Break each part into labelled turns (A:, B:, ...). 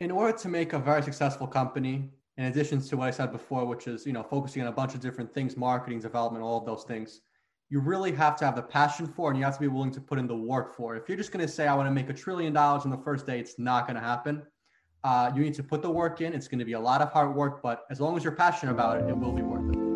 A: in order to make a very successful company, in addition to what I said before, which is you know focusing on a bunch of different things, marketing, development, all of those things, you really have to have the passion for, and you have to be willing to put in the work for. If you're just going to say I want to make a trillion dollars on the first day, it's not going to happen. Uh, you need to put the work in. It's going to be a lot of hard work, but as long as you're passionate about it, it will be worth it.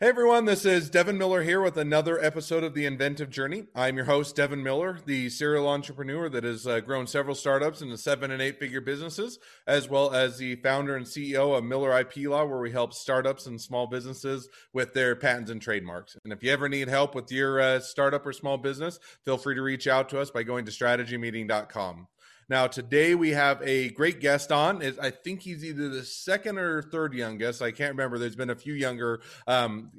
B: Hey everyone, this is Devin Miller here with another episode of The Inventive Journey. I'm your host, Devin Miller, the serial entrepreneur that has uh, grown several startups into seven and eight figure businesses, as well as the founder and CEO of Miller IP Law, where we help startups and small businesses with their patents and trademarks. And if you ever need help with your uh, startup or small business, feel free to reach out to us by going to strategymeeting.com. Now, today we have a great guest on. I think he's either the second or third youngest. I can't remember. There's been a few younger, um,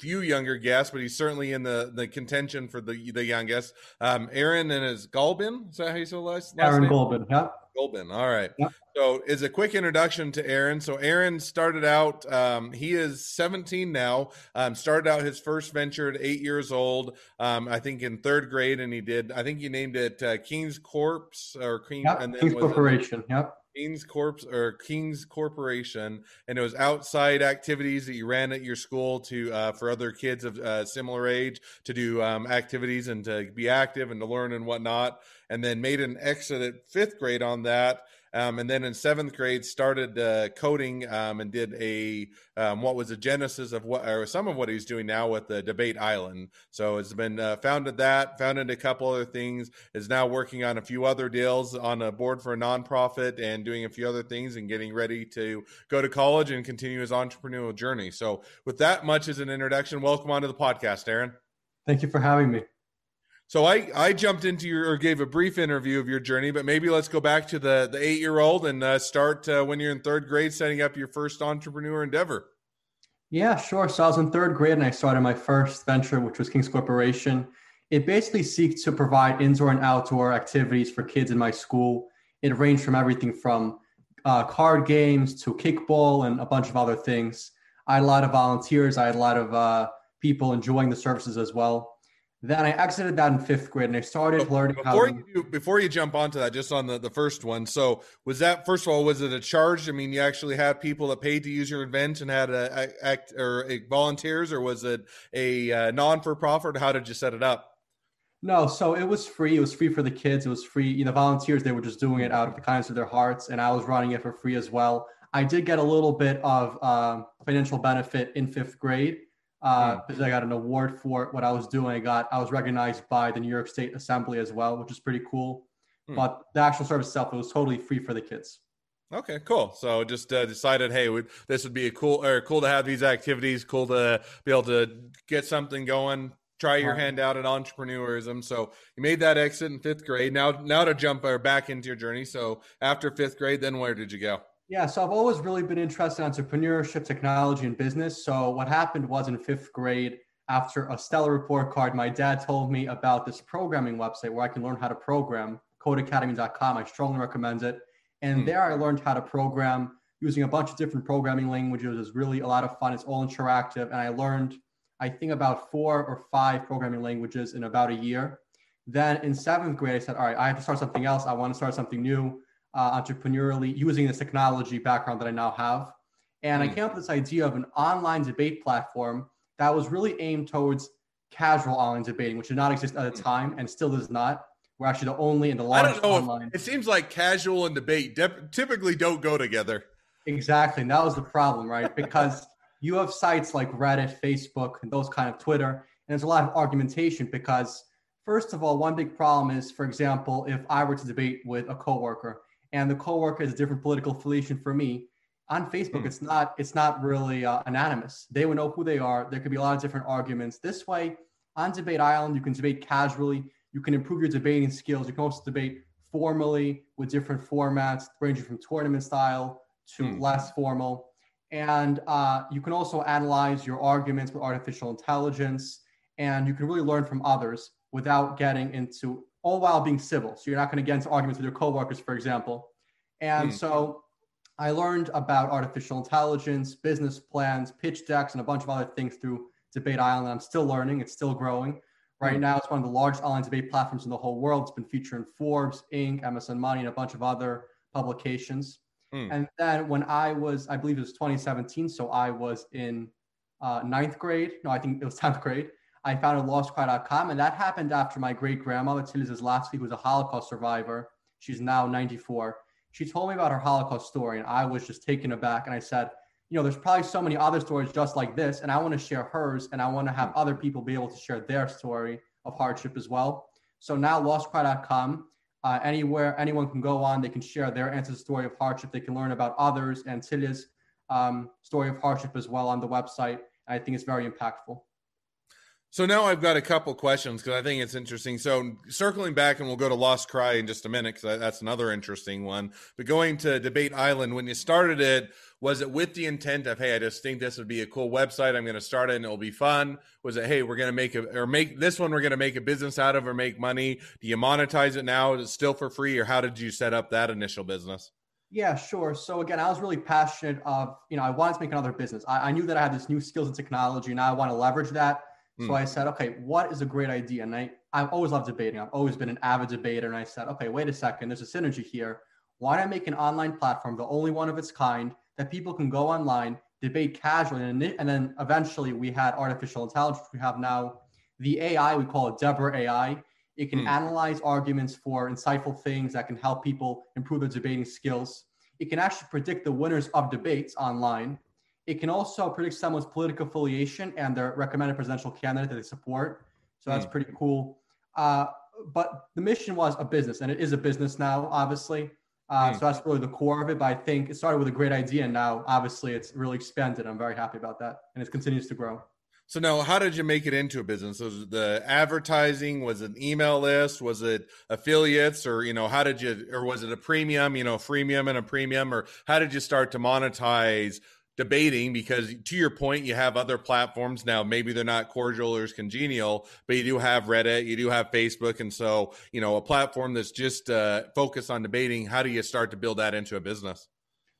B: few younger guests, but he's certainly in the, the contention for the the youngest. Um, Aaron and his Gulbin. Is that how you say last?
A: last Aaron name? Gulbin. Yeah.
B: Golbin. All right. Yep. So, is a quick introduction to Aaron, so Aaron started out. Um, he is 17 now. Um, started out his first venture at eight years old. Um, I think in third grade, and he did. I think he named it uh, King's Corpse or King,
A: yep. and then King's Corporation. It, yep.
B: King's Corp or King's Corporation, and it was outside activities that you ran at your school to uh, for other kids of uh, similar age to do um, activities and to be active and to learn and whatnot. And then made an exit at fifth grade on that, um, and then in seventh grade started uh, coding um, and did a um, what was the genesis of what or some of what he's doing now with the Debate Island. So it's been uh, founded that, founded a couple other things. Is now working on a few other deals on a board for a nonprofit and doing a few other things and getting ready to go to college and continue his entrepreneurial journey. So with that much as an introduction, welcome onto the podcast, Aaron.
A: Thank you for having me.
B: So I, I jumped into your or gave a brief interview of your journey, but maybe let's go back to the the eight year old and uh, start uh, when you're in third grade, setting up your first entrepreneur endeavor.
A: Yeah, sure. So I was in third grade and I started my first venture, which was King's Corporation. It basically seeks to provide indoor and outdoor activities for kids in my school. It ranged from everything from uh, card games to kickball and a bunch of other things. I had a lot of volunteers. I had a lot of uh, people enjoying the services as well. Then I exited that in fifth grade and I started learning
B: before
A: how.
B: You do, before you jump onto that, just on the, the first one. So, was that, first of all, was it a charge? I mean, you actually had people that paid to use your event and had a, a act or a volunteers, or was it a, a uh, non for profit? How did you set it up?
A: No, so it was free. It was free for the kids. It was free. You know, volunteers, they were just doing it out of the kindness of their hearts. And I was running it for free as well. I did get a little bit of um, financial benefit in fifth grade uh, because I got an award for what I was doing. I got I was recognized by the New York State Assembly as well, which is pretty cool. Hmm. But the actual service itself it was totally free for the kids.
B: Okay, cool. So just uh, decided, hey, we, this would be a cool or cool to have these activities, cool to be able to get something going, try your hand out at entrepreneurism. So you made that exit in fifth grade. Now, now to jump or back into your journey. So after fifth grade, then where did you go?
A: Yeah, so I've always really been interested in entrepreneurship, technology, and business. So what happened was in fifth grade, after a stellar report card, my dad told me about this programming website where I can learn how to program, codecademy.com. I strongly recommend it. And hmm. there I learned how to program using a bunch of different programming languages. It was really a lot of fun. It's all interactive. And I learned, I think, about four or five programming languages in about a year. Then in seventh grade, I said, all right, I have to start something else. I want to start something new uh, entrepreneurially using this technology background that I now have. And mm. I hmm. came up with this idea of an online debate platform that was really aimed towards casual online debating, which did not exist at the hmm. time and still does not. We're actually the only and the largest online.
B: It seems like casual and debate de- typically don't go together.
A: Exactly. And that was the problem, right? Because you have sites like Reddit, Facebook, and those kind of Twitter, and there's a lot of argumentation because, first of all, one big problem is, for example, if I were to debate with a coworker and the coworker has a different political affiliation for me. On facebook mm. it's not it's not really uh, anonymous. They would know who they are. There could be a lot of different arguments. This way on debate island you can debate casually. You can improve your debating skills. You can also debate formally with different formats ranging from tournament style to mm. less formal. And uh, you can also analyze your arguments with artificial intelligence and you can really learn from others without getting into all while being civil. So you're not going to get into arguments with your coworkers, for example. And mm. so I learned about artificial intelligence, business plans, pitch decks, and a bunch of other things through Debate Island. I'm still learning, it's still growing. Right mm. now, it's one of the largest online debate platforms in the whole world. It's been featured in Forbes, Inc., MSN Money, and a bunch of other publications. Mm. And then when I was, I believe it was 2017, so I was in uh, ninth grade. No, I think it was 10th grade. I founded lostcry.com, and that happened after my great grandmother, Tilly Zaslavsky, who was a Holocaust survivor. She's now 94. She told me about her Holocaust story, and I was just taken aback. And I said, you know, there's probably so many other stories just like this, and I want to share hers, and I want to have other people be able to share their story of hardship as well. So now, lostcry.com, uh, anywhere anyone can go on, they can share their answer story of hardship. They can learn about others and Tilly's um, story of hardship as well on the website. I think it's very impactful.
B: So now I've got a couple questions because I think it's interesting. So circling back, and we'll go to Lost Cry in just a minute because that's another interesting one. But going to Debate Island, when you started it, was it with the intent of, hey, I just think this would be a cool website. I'm going to start it and it'll be fun. Was it, hey, we're going to make it or make this one, we're going to make a business out of or make money? Do you monetize it now? Is it still for free, or how did you set up that initial business?
A: Yeah, sure. So again, I was really passionate of, you know, I wanted to make another business. I, I knew that I had this new skills and technology, and I want to leverage that so mm. I said, okay, what is a great idea? And I, I've always loved debating. I've always been an avid debater. And I said, okay, wait a second, there's a synergy here. Why don't I make an online platform, the only one of its kind, that people can go online, debate casually, and, and then eventually we had artificial intelligence. We have now the AI, we call it Deborah AI. It can mm. analyze arguments for insightful things that can help people improve their debating skills. It can actually predict the winners of debates online. It can also predict someone's political affiliation and their recommended presidential candidate that they support. So that's mm. pretty cool. Uh, but the mission was a business, and it is a business now, obviously. Uh, mm. So that's really the core of it. But I think it started with a great idea, and now obviously it's really expanded. I'm very happy about that, and it continues to grow.
B: So now, how did you make it into a business? Was the advertising? Was it an email list? Was it affiliates? Or you know, how did you? Or was it a premium? You know, freemium and a premium? Or how did you start to monetize debating because to your point you have other platforms. Now maybe they're not cordial or as congenial but you do have reddit you do have facebook. And so you know a platform that's just uh, focused on debating how do you start to build that into a business?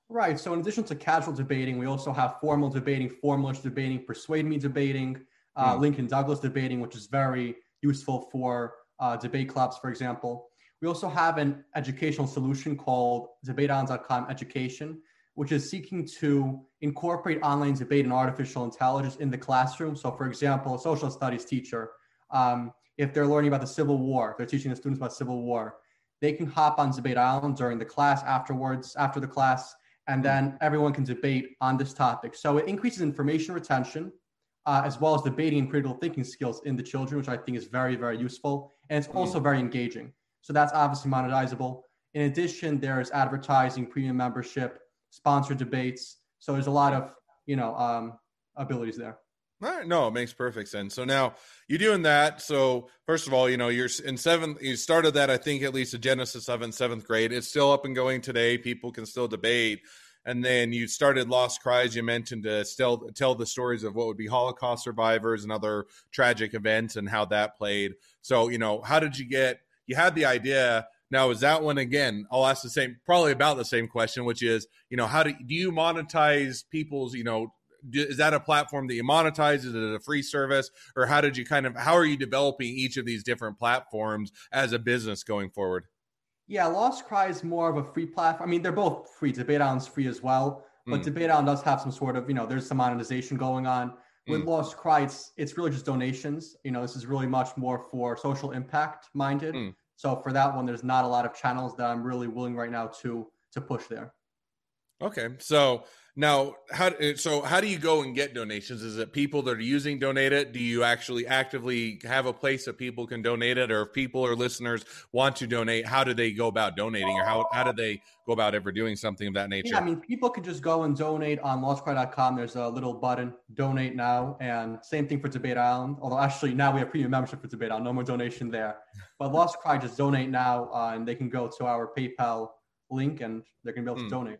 A: Right. So in addition to casual debating we also have formal debating formalist debating persuade me debating uh, mm. lincoln douglas debating which is very useful for uh, debate clubs for example. We also have an educational solution called debateisland.com education which is seeking to incorporate online debate and artificial intelligence in the classroom. So, for example, a social studies teacher, um, if they're learning about the Civil War, they're teaching the students about Civil War, they can hop on Debate Island during the class afterwards, after the class, and then everyone can debate on this topic. So it increases information retention uh, as well as debating and critical thinking skills in the children, which I think is very, very useful. And it's also very engaging. So that's obviously monetizable. In addition, there's advertising, premium membership, sponsored debates. So there's a lot of you know um, abilities there.
B: All right, no, it makes perfect sense. So now you're doing that. So first of all, you know you're in seventh. You started that, I think, at least a genesis of in seventh grade. It's still up and going today. People can still debate. And then you started Lost Cries. You mentioned to still tell the stories of what would be Holocaust survivors and other tragic events and how that played. So you know, how did you get? You had the idea now, is that one again? I'll ask the same, probably about the same question, which is, you know, how do do you monetize people's, you know, is that a platform that you monetize? Is it a free service, or how did you kind of how are you developing each of these different platforms as a business going forward?
A: Yeah, Lost Cry is more of a free platform. I mean, they're both free. Debate Island's free as well, but mm. Debate Island does have some sort of, you know, there's some monetization going on. With mm. Lost Cry, it's, it's really just donations. You know, this is really much more for social impact minded. Mm. So for that one, there's not a lot of channels that I'm really willing right now to to push there.
B: Okay, so now how so how do you go and get donations? Is it people that are using donate it? Do you actually actively have a place that people can donate it, or if people or listeners want to donate, how do they go about donating, or how how do they go about ever doing something of that nature?
A: Yeah, I mean, people can just go and donate on lostcry.com. There's a little button, donate now, and same thing for Debate Island. Although actually now we have premium membership for Debate Island, no more donation there. But Lost Cry just donate now, uh, and they can go to our PayPal link, and they're gonna be able to mm. donate.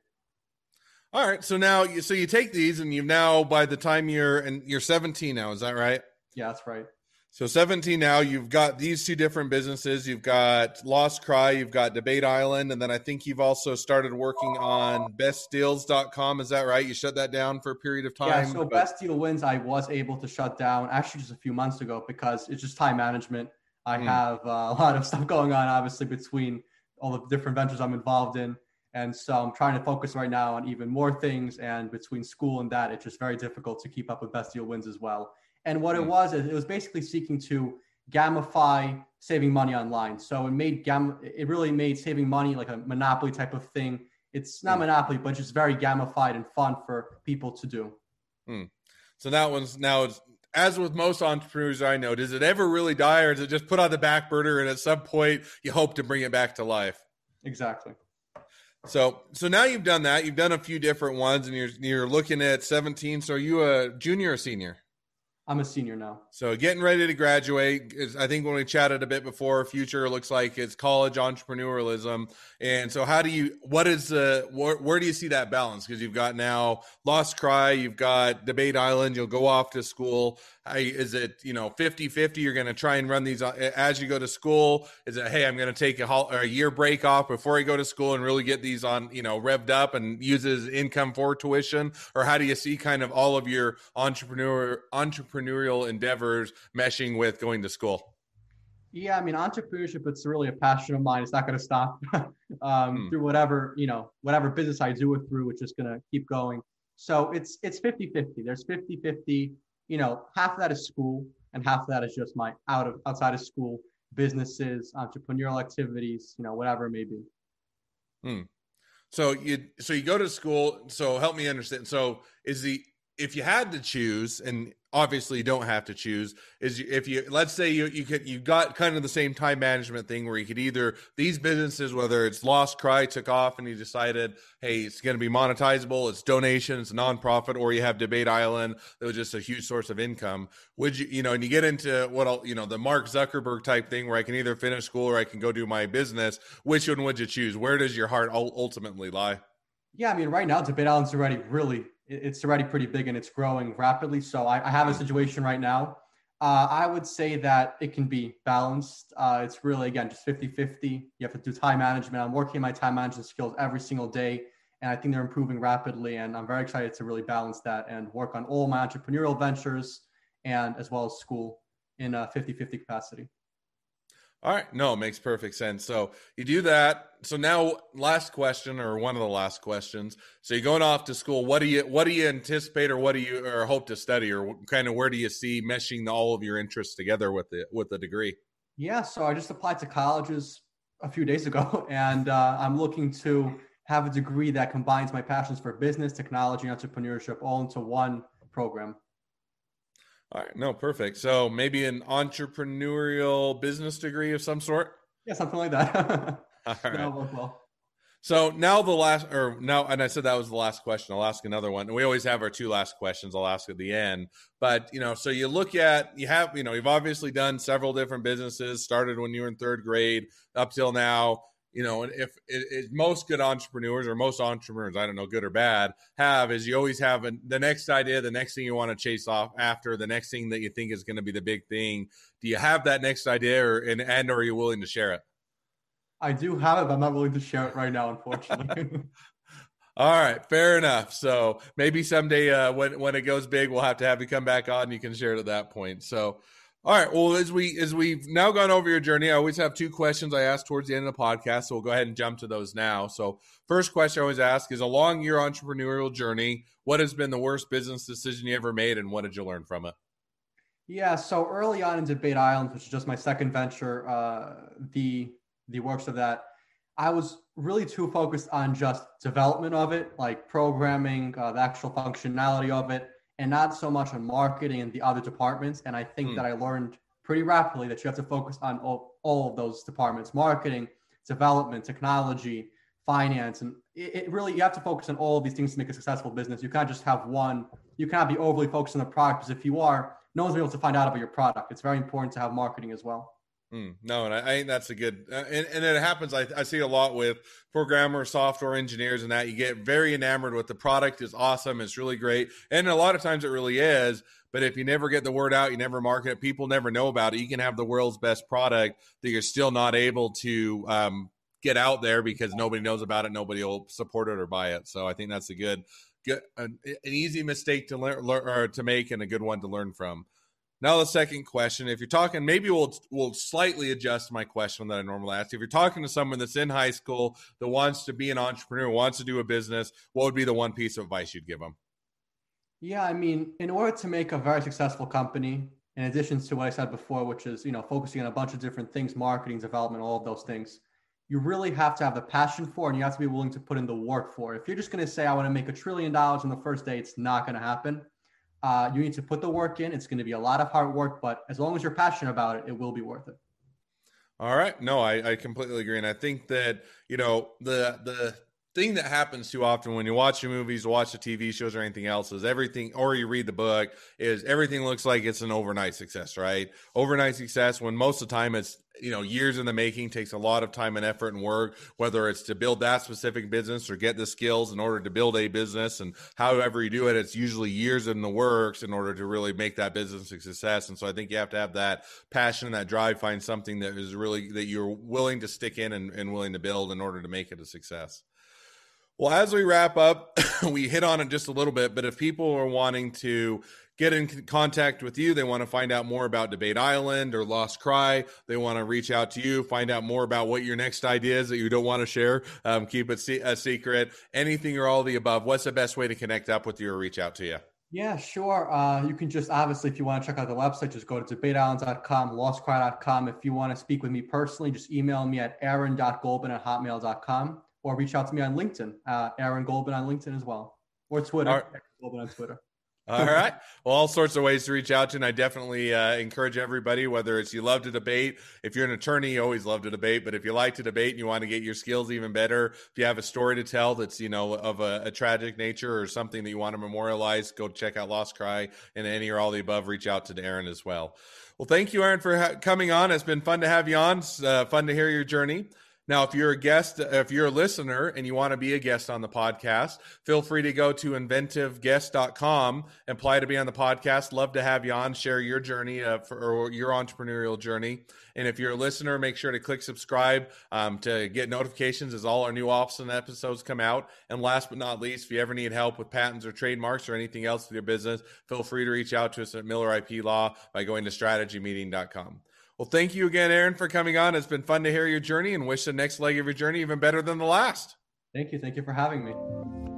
B: All right, so now you so you take these, and you've now by the time you're and you're 17 now, is that right?
A: Yeah, that's right.
B: So 17 now, you've got these two different businesses. You've got Lost Cry, you've got Debate Island, and then I think you've also started working on bestdeals.com. Is that right? You shut that down for a period of time?
A: Yeah, so but- Best Deal Wins, I was able to shut down actually just a few months ago because it's just time management. I mm. have uh, a lot of stuff going on, obviously, between all the different ventures I'm involved in. And so I'm trying to focus right now on even more things. And between school and that, it's just very difficult to keep up with Best Deal Wins as well. And what it hmm. was is it was basically seeking to gamify saving money online. So it made gam it really made saving money like a monopoly type of thing. It's not mm. monopoly, but just very gamified and fun for people to do.
B: Mm. So that one's now it's as with most entrepreneurs I know, does it ever really die or is it just put on the back burner and at some point you hope to bring it back to life?
A: Exactly.
B: So so now you've done that. You've done a few different ones and you're you're looking at 17. So are you a junior or senior?
A: I'm a senior now.
B: So getting ready to graduate. I think when we chatted a bit before, future looks like it's college entrepreneurialism. And so, how do you? What is the? Where, where do you see that balance? Because you've got now Lost Cry, you've got Debate Island. You'll go off to school. How, is it you know 50 50 you're going to try and run these uh, as you go to school is it hey i'm going to take a, a year break off before i go to school and really get these on you know revved up and use as income for tuition or how do you see kind of all of your entrepreneur entrepreneurial endeavors meshing with going to school
A: yeah, I mean, entrepreneurship, it's really a passion of mine. It's not going to stop um, hmm. through whatever, you know, whatever business I do it through, it's just going to keep going. So it's, it's 50, 50. There's 50, 50 you know, half that is school and half that is just my out of outside of school businesses, entrepreneurial activities, you know, whatever it may be.
B: Hmm. So you so you go to school. So help me understand. So is the if you had to choose, and obviously you don't have to choose is if you let's say you you could you got kind of the same time management thing where you could either these businesses whether it's lost cry took off and you decided hey it's going to be monetizable it's donation it's nonprofit or you have debate island that was just a huge source of income would you you know and you get into what I'll, you know the mark zuckerberg type thing where i can either finish school or i can go do my business which one would you choose? Where does your heart ultimately lie?
A: Yeah i mean right now debate island's already really it's already pretty big and it's growing rapidly. So I, I have a situation right now. Uh, I would say that it can be balanced. Uh, it's really, again, just 50 50. You have to do time management. I'm working my time management skills every single day, and I think they're improving rapidly. And I'm very excited to really balance that and work on all my entrepreneurial ventures and as well as school in a 50 50 capacity.
B: All right. No, it makes perfect sense. So you do that. So now last question or one of the last questions. So you're going off to school. What do you what do you anticipate or what do you or hope to study or kind of where do you see meshing all of your interests together with the with the degree?
A: Yeah, so I just applied to colleges a few days ago and uh, I'm looking to have a degree that combines my passions for business, technology, entrepreneurship all into one program.
B: All right, no, perfect. So maybe an entrepreneurial business degree of some sort.
A: Yeah, something like that. All right.
B: well. So now the last, or now, and I said that was the last question. I'll ask another one. And we always have our two last questions. I'll ask at the end. But you know, so you look at, you have, you know, you've obviously done several different businesses. Started when you were in third grade up till now you know, and if it, it, most good entrepreneurs or most entrepreneurs, I don't know, good or bad, have is you always have a, the next idea, the next thing you want to chase off after, the next thing that you think is going to be the big thing. Do you have that next idea, or and, and or are you willing to share it?
A: I do have it, but I'm not willing to share it right now, unfortunately.
B: All right, fair enough. So maybe someday uh, when when it goes big, we'll have to have you come back on. and You can share it at that point. So all right. Well, as we as we've now gone over your journey, I always have two questions I ask towards the end of the podcast. So we'll go ahead and jump to those now. So, first question I always ask is: Along your entrepreneurial journey, what has been the worst business decision you ever made, and what did you learn from it?
A: Yeah. So early on in Debate Island, which is just my second venture, uh, the the works of that, I was really too focused on just development of it, like programming, uh, the actual functionality of it and not so much on marketing and the other departments. And I think mm. that I learned pretty rapidly that you have to focus on all, all of those departments marketing, development, technology, finance. And it, it, really, you have to focus on all of these things to make a successful business. You can't just have one. You cannot be overly focused on the product because if you are, no one's able to find out about your product. It's very important to have marketing as well.
B: Mm, no, and I, I, think that's a good, uh, and, and it happens. I, I see a lot with programmers, software engineers, and that you get very enamored with the product is awesome, it's really great, and a lot of times it really is. But if you never get the word out, you never market it, people never know about it. You can have the world's best product that you're still not able to um, get out there because nobody knows about it, nobody will support it or buy it. So I think that's a good, good an, an easy mistake to learn or to make and a good one to learn from. Now the second question, if you're talking, maybe we'll we'll slightly adjust my question that I normally ask. If you're talking to someone that's in high school that wants to be an entrepreneur, wants to do a business, what would be the one piece of advice you'd give them?
A: Yeah, I mean, in order to make a very successful company, in addition to what I said before, which is you know focusing on a bunch of different things, marketing, development, all of those things, you really have to have the passion for, and you have to be willing to put in the work for. If you're just going to say I want to make a trillion dollars on the first day, it's not going to happen. Uh, you need to put the work in. It's going to be a lot of hard work, but as long as you're passionate about it, it will be worth it.
B: All right. No, I, I completely agree. And I think that, you know, the the thing that happens too often when you watch your movies, watch the TV shows, or anything else is everything, or you read the book, is everything looks like it's an overnight success, right? Overnight success when most of the time it's you know years in the making takes a lot of time and effort and work whether it's to build that specific business or get the skills in order to build a business and however you do it it's usually years in the works in order to really make that business a success and so i think you have to have that passion and that drive find something that is really that you're willing to stick in and, and willing to build in order to make it a success well, as we wrap up, we hit on it just a little bit, but if people are wanting to get in contact with you, they want to find out more about Debate Island or Lost Cry, they want to reach out to you, find out more about what your next idea is that you don't want to share, um, keep it a secret, anything or all the above, what's the best way to connect up with you or reach out to you?
A: Yeah, sure. Uh, you can just obviously, if you want to check out the website, just go to debateisland.com, lostcry.com. If you want to speak with me personally, just email me at aaron.golbin at hotmail.com or reach out to me on LinkedIn, uh, Aaron Golbin on LinkedIn as well, or Twitter, right. Golbin on Twitter.
B: all right. Well, all sorts of ways to reach out to, and I definitely uh, encourage everybody. Whether it's you love to debate, if you're an attorney, you always love to debate. But if you like to debate and you want to get your skills even better, if you have a story to tell that's you know of a, a tragic nature or something that you want to memorialize, go check out Lost Cry and any or all the above. Reach out to Aaron as well. Well, thank you, Aaron, for ha- coming on. It's been fun to have you on. It's, uh, fun to hear your journey. Now, if you're a guest, if you're a listener and you want to be a guest on the podcast, feel free to go to inventiveguest.com and apply to be on the podcast. Love to have you on, share your journey uh, for, or your entrepreneurial journey. And if you're a listener, make sure to click subscribe um, to get notifications as all our new awesome episodes come out. And last but not least, if you ever need help with patents or trademarks or anything else with your business, feel free to reach out to us at Miller IP Law by going to strategymeeting.com. Well, thank you again, Aaron, for coming on. It's been fun to hear your journey and wish the next leg of your journey even better than the last.
A: Thank you. Thank you for having me.